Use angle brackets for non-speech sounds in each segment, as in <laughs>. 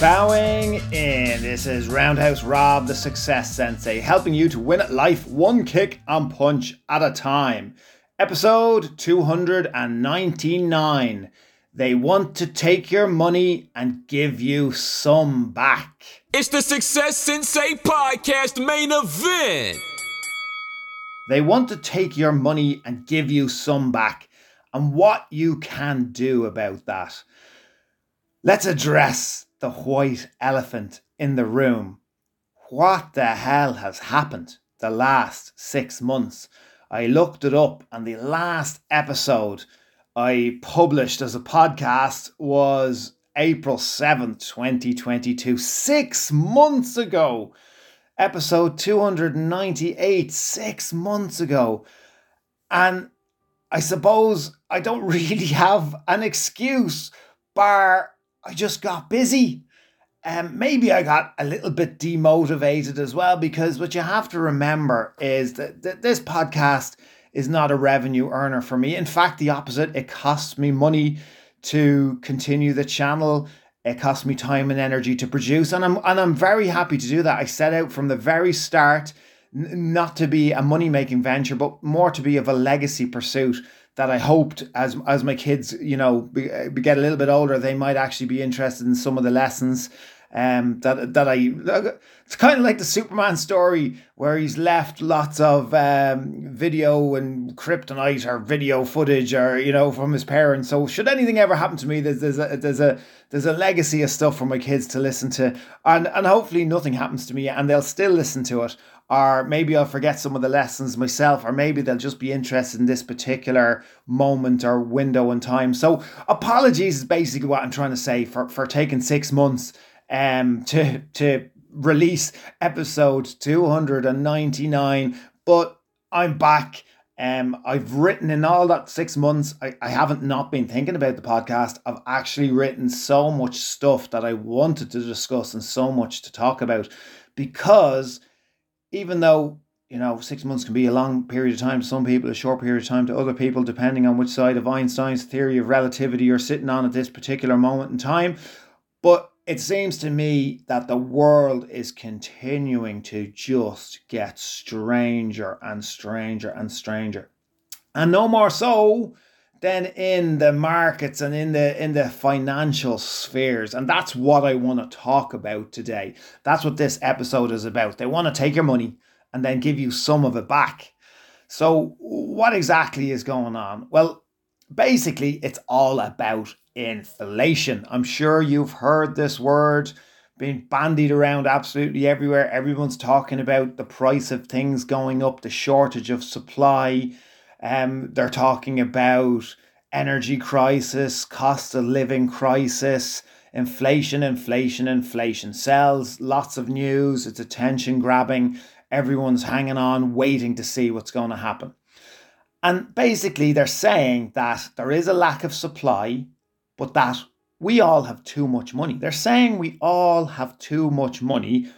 Bowing in. This is Roundhouse Rob, the Success Sensei, helping you to win at life one kick and punch at a time. Episode 299. They want to take your money and give you some back. It's the Success Sensei podcast main event. They want to take your money and give you some back, and what you can do about that. Let's address the white elephant in the room. What the hell has happened the last six months? I looked it up, and the last episode I published as a podcast was April 7th, 2022, six months ago. Episode 298, six months ago. And I suppose I don't <laughs> really have an excuse, bar I just got busy. Um, maybe I got a little bit demotivated as well because what you have to remember is that, that this podcast is not a revenue earner for me. In fact, the opposite. It costs me money to continue the channel. It costs me time and energy to produce, and I'm and I'm very happy to do that. I set out from the very start n- not to be a money making venture, but more to be of a legacy pursuit that I hoped as as my kids, you know, be, get a little bit older, they might actually be interested in some of the lessons. Um, that that I it's kind of like the Superman story where he's left lots of um, video and kryptonite or video footage or you know from his parents. So should anything ever happen to me, there's there's a there's a there's a legacy of stuff for my kids to listen to, and and hopefully nothing happens to me and they'll still listen to it or maybe I'll forget some of the lessons myself, or maybe they'll just be interested in this particular moment or window in time. So, apologies is basically what I'm trying to say for, for taking six months um, to, to release episode 299. But I'm back. Um, I've written in all that six months, I, I haven't not been thinking about the podcast. I've actually written so much stuff that I wanted to discuss and so much to talk about because even though you know six months can be a long period of time to some people, a short period of time to other people, depending on which side of Einstein's theory of relativity you're sitting on at this particular moment in time. But it seems to me that the world is continuing to just get stranger and stranger and stranger. And no more so than in the markets and in the in the financial spheres and that's what I want to talk about today. That's what this episode is about. They want to take your money and then give you some of it back. So what exactly is going on? Well, basically it's all about inflation. I'm sure you've heard this word being bandied around absolutely everywhere. Everyone's talking about the price of things going up, the shortage of supply, um, they're talking about energy crisis, cost of living crisis, inflation, inflation, inflation. Sells lots of news. It's attention grabbing. Everyone's hanging on, waiting to see what's going to happen. And basically, they're saying that there is a lack of supply, but that we all have too much money. They're saying we all have too much money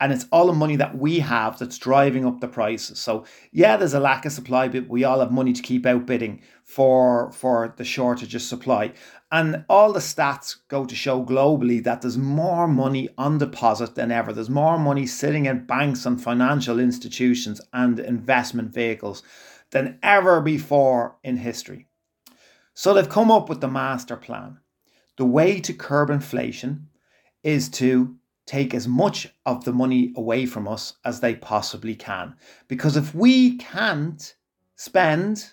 and it's all the money that we have that's driving up the prices. So yeah, there's a lack of supply, but we all have money to keep outbidding for for the shortage of supply. And all the stats go to show globally that there's more money on deposit than ever. There's more money sitting in banks and financial institutions and investment vehicles than ever before in history. So they've come up with the master plan. The way to curb inflation is to take as much of the money away from us as they possibly can. Because if we can't spend,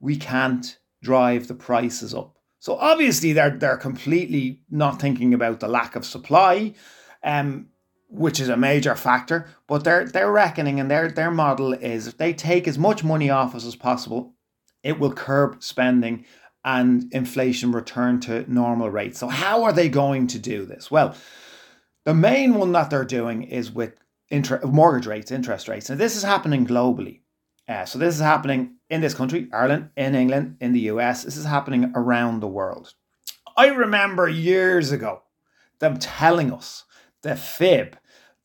we can't drive the prices up. So obviously they're they're completely not thinking about the lack of supply, um, which is a major factor. But they're they're reckoning and their their model is if they take as much money off us as possible, it will curb spending and inflation return to normal rates. So how are they going to do this? Well, the main one that they're doing is with inter- mortgage rates, interest rates. And this is happening globally. Uh, so this is happening in this country, Ireland, in England, in the US. This is happening around the world. I remember years ago them telling us the fib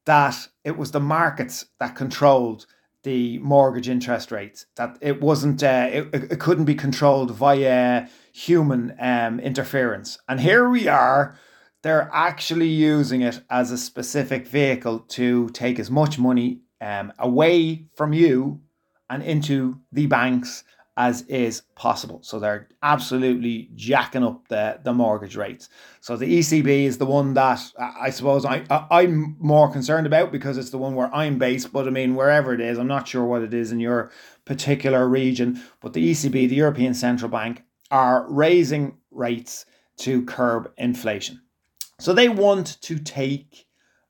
that it was the markets that controlled the mortgage interest rates that it wasn't uh, it, it couldn't be controlled via human um, interference and here we are they're actually using it as a specific vehicle to take as much money um, away from you and into the banks as is possible. So they're absolutely jacking up the, the mortgage rates. So the ECB is the one that I suppose I, I am more concerned about because it's the one where I'm based. But I mean, wherever it is, I'm not sure what it is in your particular region. But the ECB, the European Central Bank, are raising rates to curb inflation. So they want to take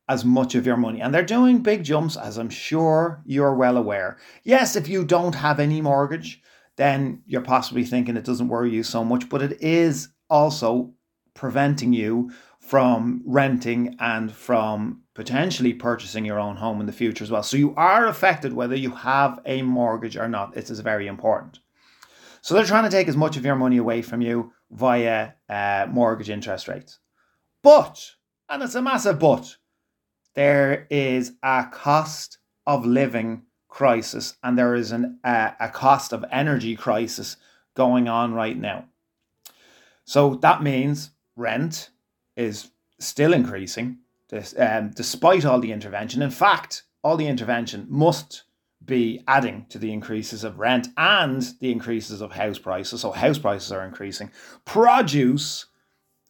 as much of your money. And they're doing big jumps, as I'm sure you're well aware. Yes, if you don't have any mortgage, then you're possibly thinking it doesn't worry you so much, but it is also preventing you from renting and from potentially purchasing your own home in the future as well. So you are affected whether you have a mortgage or not. This is very important. So they're trying to take as much of your money away from you via uh, mortgage interest rates. But, and it's a massive but, there is a cost of living crisis and there is an, uh, a cost of energy crisis going on right now. So that means rent is still increasing um, despite all the intervention. In fact, all the intervention must be adding to the increases of rent and the increases of house prices. So house prices are increasing. Produce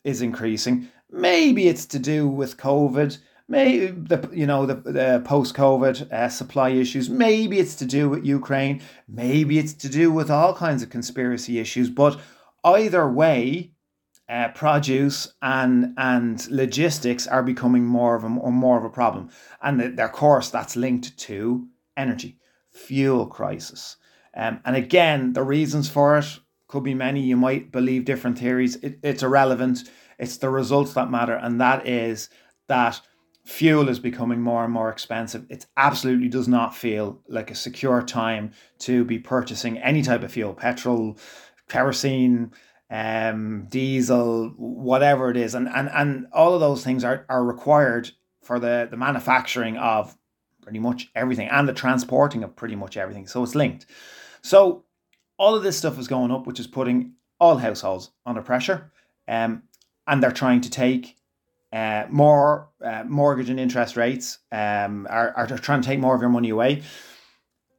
is increasing. Maybe it's to do with COVID. Maybe the you know the, the post COVID uh, supply issues. Maybe it's to do with Ukraine. Maybe it's to do with all kinds of conspiracy issues. But either way, uh, produce and and logistics are becoming more of a more of a problem, and the, of course that's linked to energy, fuel crisis, um, and again the reasons for it could be many. You might believe different theories. It, it's irrelevant. It's the results that matter, and that is that fuel is becoming more and more expensive. It absolutely does not feel like a secure time to be purchasing any type of fuel, petrol, kerosene, um, diesel, whatever it is. And, and, and all of those things are, are required for the, the manufacturing of pretty much everything and the transporting of pretty much everything. So it's linked. So all of this stuff is going up, which is putting all households under pressure. Um, and they're trying to take uh, more uh, mortgage and interest rates um, are, are trying to take more of your money away.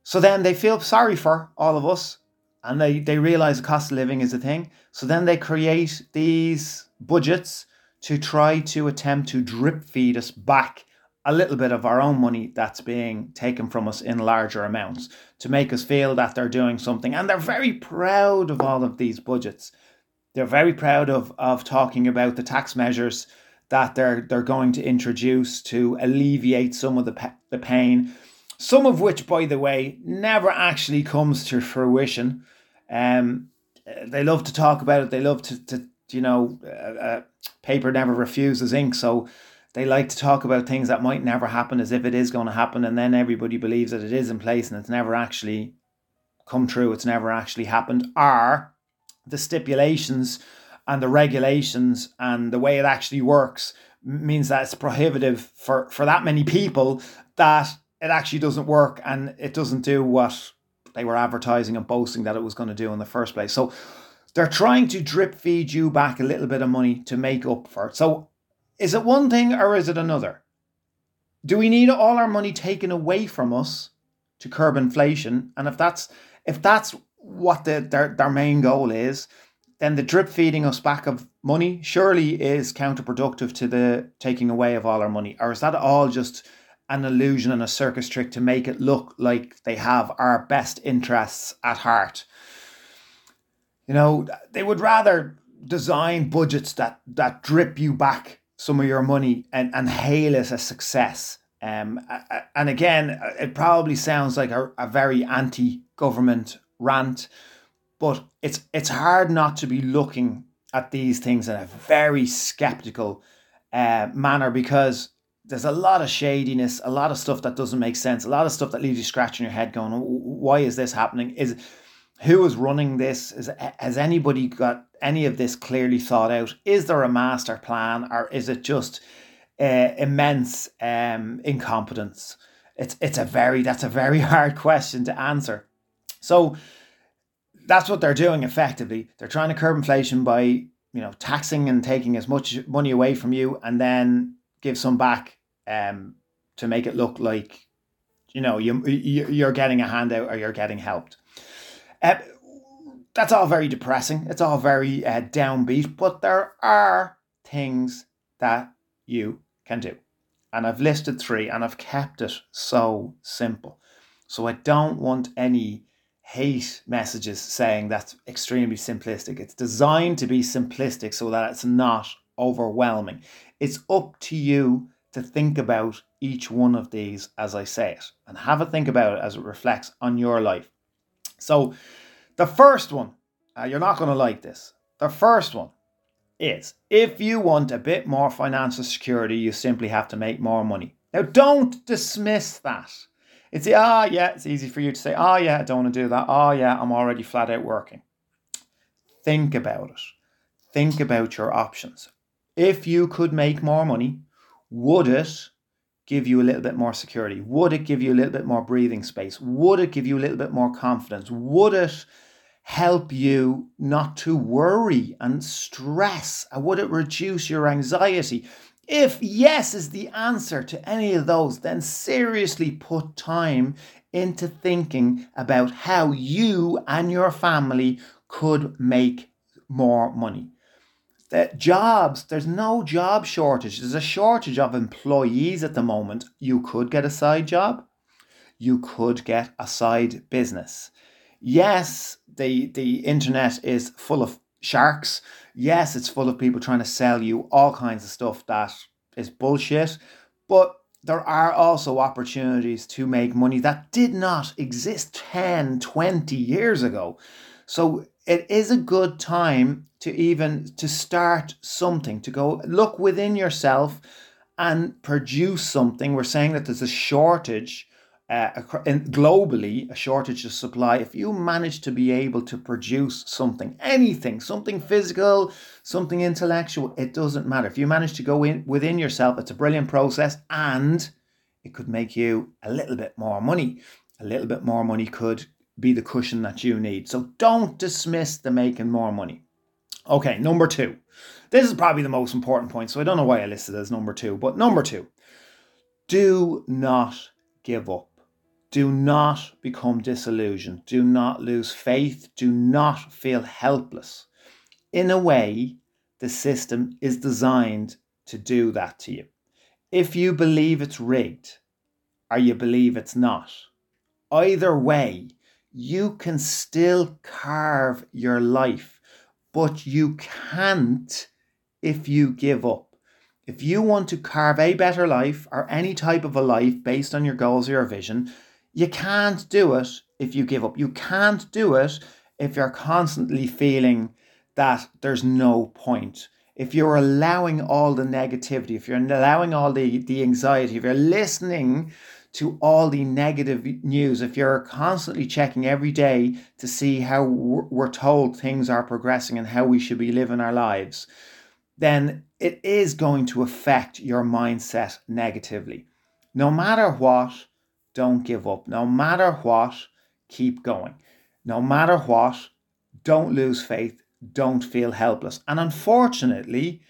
So then they feel sorry for all of us and they, they realize the cost of living is a thing. So then they create these budgets to try to attempt to drip feed us back a little bit of our own money that's being taken from us in larger amounts to make us feel that they're doing something. And they're very proud of all of these budgets. They're very proud of, of talking about the tax measures that they're they're going to introduce to alleviate some of the the pain, some of which, by the way, never actually comes to fruition. Um, they love to talk about it. They love to, to you know, uh, uh, paper never refuses ink. So they like to talk about things that might never happen as if it is going to happen, and then everybody believes that it is in place and it's never actually come true. It's never actually happened. Are the stipulations and the regulations and the way it actually works means that it's prohibitive for, for that many people that it actually doesn't work and it doesn't do what they were advertising and boasting that it was going to do in the first place. So they're trying to drip feed you back a little bit of money to make up for it. So is it one thing or is it another? Do we need all our money taken away from us to curb inflation? And if that's if that's what the, their, their main goal is, then the drip feeding us back of money surely is counterproductive to the taking away of all our money. Or is that all just an illusion and a circus trick to make it look like they have our best interests at heart? You know, they would rather design budgets that, that drip you back some of your money and, and hail it as a success. Um, and again, it probably sounds like a, a very anti government rant but it's it's hard not to be looking at these things in a very skeptical uh, manner because there's a lot of shadiness, a lot of stuff that doesn't make sense, a lot of stuff that leaves you scratching your head, going, "Why is this happening? Is who is running this? Is has anybody got any of this clearly thought out? Is there a master plan, or is it just uh, immense um, incompetence? It's it's a very that's a very <laughs> hard question to answer. So that's what they're doing effectively. They're trying to curb inflation by you know taxing and taking as much money away from you, and then give some back um, to make it look like you know you you're getting a handout or you're getting helped. Uh, that's all very depressing. It's all very uh, downbeat, but there are things that you can do. And I've listed three and I've kept it so simple. So I don't want any hate messages saying that's extremely simplistic. It's designed to be simplistic so that it's not overwhelming. It's up to you to think about each one of these as I say it and have a think about it as it reflects on your life. So, the first one, uh, you're not going to like this. The first one is if you want a bit more financial security, you simply have to make more money. Now, don't dismiss that. It's ah, yeah, it's easy for you to say, oh, yeah, I don't want to do that. Oh, yeah, I'm already flat out working. Think about it. Think about your options. If you could make more money, would it give you a little bit more security? Would it give you a little bit more breathing space? Would it give you a little bit more confidence? Would it help you not to worry and stress? Would it reduce your anxiety? If yes is the answer to any of those, then seriously put time into thinking about how you and your family could make more money that jobs, there's no job shortage. There's a shortage of employees at the moment. You could get a side job. You could get a side business. Yes, the, the internet is full of sharks. Yes, it's full of people trying to sell you all kinds of stuff that is bullshit. But there are also opportunities to make money that did not exist 10, 20 years ago. So it is a good time to even to start something to go look within yourself and produce something we're saying that there's a shortage uh, globally a shortage of supply if you manage to be able to produce something anything something physical something intellectual it doesn't matter if you manage to go in within yourself it's a brilliant process and it could make you a little bit more money a little bit more money could be the cushion that you need. So don't dismiss the making more money. Okay, number two. This is probably the most important point, so I don't know why I listed as number two, but number two, do not give up. Do not become disillusioned. Do not lose faith. Do not feel helpless. In a way, the system is designed to do that to you. If you believe it's rigged or you believe it's not, either way, you can still carve your life, but you can't if you give up. If you want to carve a better life or any type of a life based on your goals or your vision, you can't do it if you give up. You can't do it if you're constantly feeling that there's no point. If you're allowing all the negativity, if you're allowing all the, the anxiety, if you're listening to all the negative news, if you're constantly checking every day to see how we're told things are progressing and how we should be living our lives, then it is going to affect your mindset negatively. No matter what, don't give up. No matter what, keep going. No matter what, don't lose faith. Don't feel helpless. And unfortunately,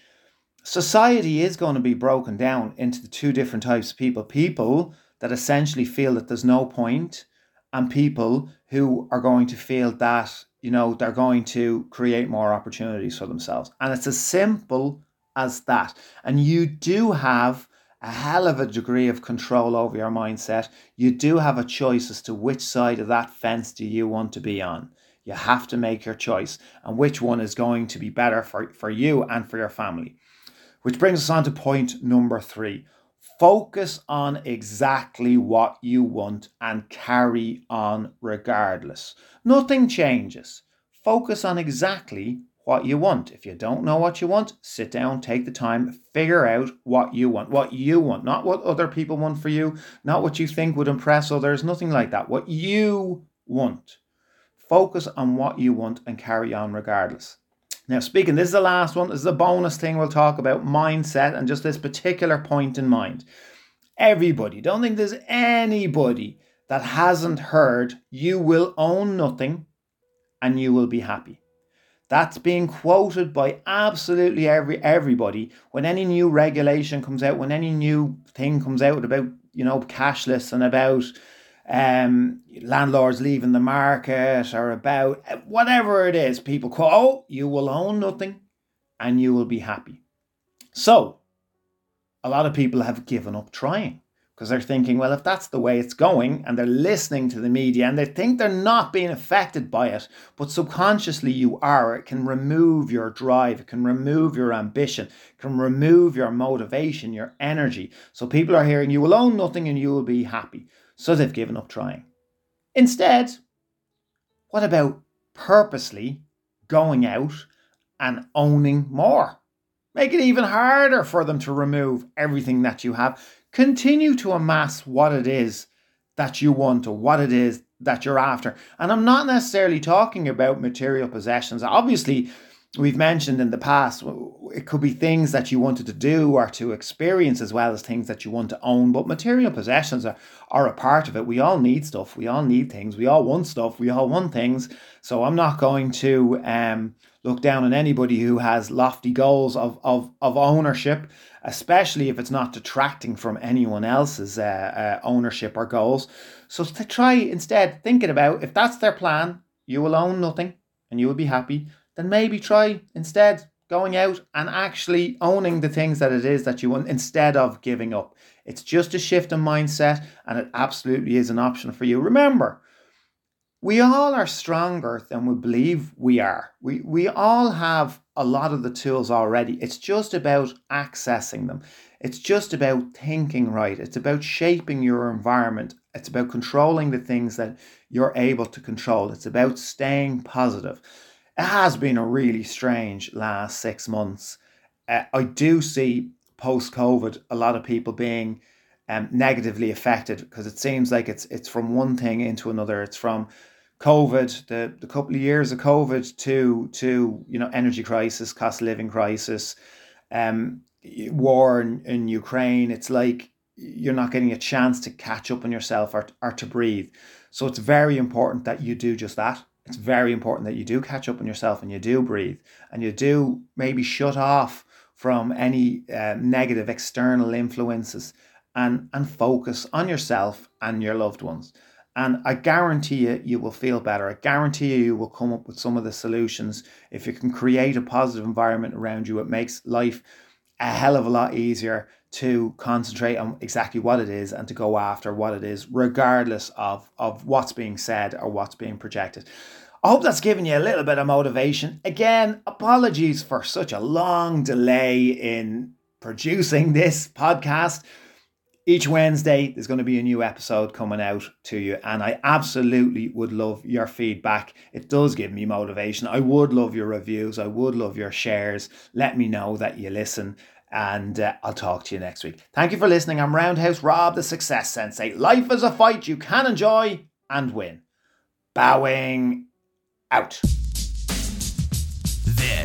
society is going to be broken down into the two different types of people. People that essentially feel that there's no point and people who are going to feel that you know they're going to create more opportunities for themselves and it's as simple as that and you do have a hell of a degree of control over your mindset you do have a choice as to which side of that fence do you want to be on you have to make your choice and which one is going to be better for, for you and for your family which brings us on to point number three Focus on exactly what you want and carry on regardless. Nothing changes. Focus on exactly what you want. If you don't know what you want, sit down, take the time, figure out what you want. What you want, not what other people want for you, not what you think would impress others, nothing like that. What you want. Focus on what you want and carry on regardless. Now, speaking, this is the last one. This is a bonus thing we'll talk about mindset and just this particular point in mind. Everybody, don't think there's anybody that hasn't heard you will own nothing and you will be happy. That's being quoted by absolutely every everybody when any new regulation comes out, when any new thing comes out about you know cashless and about um, landlords leaving the market or about whatever it is. People quote, "Oh, you will own nothing, and you will be happy." So, a lot of people have given up trying because they're thinking, well, if that's the way it's going, and they're listening to the media and they think they're not being affected by it, but subconsciously you are, it can remove your drive, it can remove your ambition, it can remove your motivation, your energy. So people are hearing you will own nothing and you will be happy. So they've given up trying. Instead, what about purposely going out and owning more? Make it even harder for them to remove everything that you have continue to amass what it is that you want or what it is that you're after. And I'm not necessarily talking about material possessions. Obviously, we've mentioned in the past, it could be things that you wanted to do or to experience as well as things that you want to own. But material possessions are, are a part of it. We all need stuff. We all need things. We all want stuff. We all want things. So I'm not going to um, look down on anybody who has lofty goals of, of, of ownership especially if it's not detracting from anyone else's uh, uh, ownership or goals. So to try instead thinking about if that's their plan, you will own nothing and you will be happy. Then maybe try instead going out and actually owning the things that it is that you want instead of giving up. It's just a shift in mindset and it absolutely is an option for you. Remember, we all are stronger than we believe we are. We, we all have a lot of the tools already. It's just about accessing them. It's just about thinking right. It's about shaping your environment. It's about controlling the things that you're able to control. It's about staying positive. It has been a really strange last six months. Uh, I do see post COVID a lot of people being um, negatively affected because it seems like it's it's from one thing into another. It's from COVID, the, the couple of years of COVID to to you know energy crisis, cost of living crisis, um, war in, in Ukraine. It's like you're not getting a chance to catch up on yourself or, or to breathe. So it's very important that you do just that. It's very important that you do catch up on yourself and you do breathe and you do maybe shut off from any uh, negative external influences and and focus on yourself and your loved ones. And I guarantee you, you will feel better. I guarantee you, you will come up with some of the solutions. If you can create a positive environment around you, it makes life a hell of a lot easier to concentrate on exactly what it is and to go after what it is, regardless of, of what's being said or what's being projected. I hope that's given you a little bit of motivation. Again, apologies for such a long delay in producing this podcast. Each Wednesday, there's going to be a new episode coming out to you, and I absolutely would love your feedback. It does give me motivation. I would love your reviews, I would love your shares. Let me know that you listen, and uh, I'll talk to you next week. Thank you for listening. I'm Roundhouse Rob, the Success Sensei. Life is a fight you can enjoy and win. Bowing out.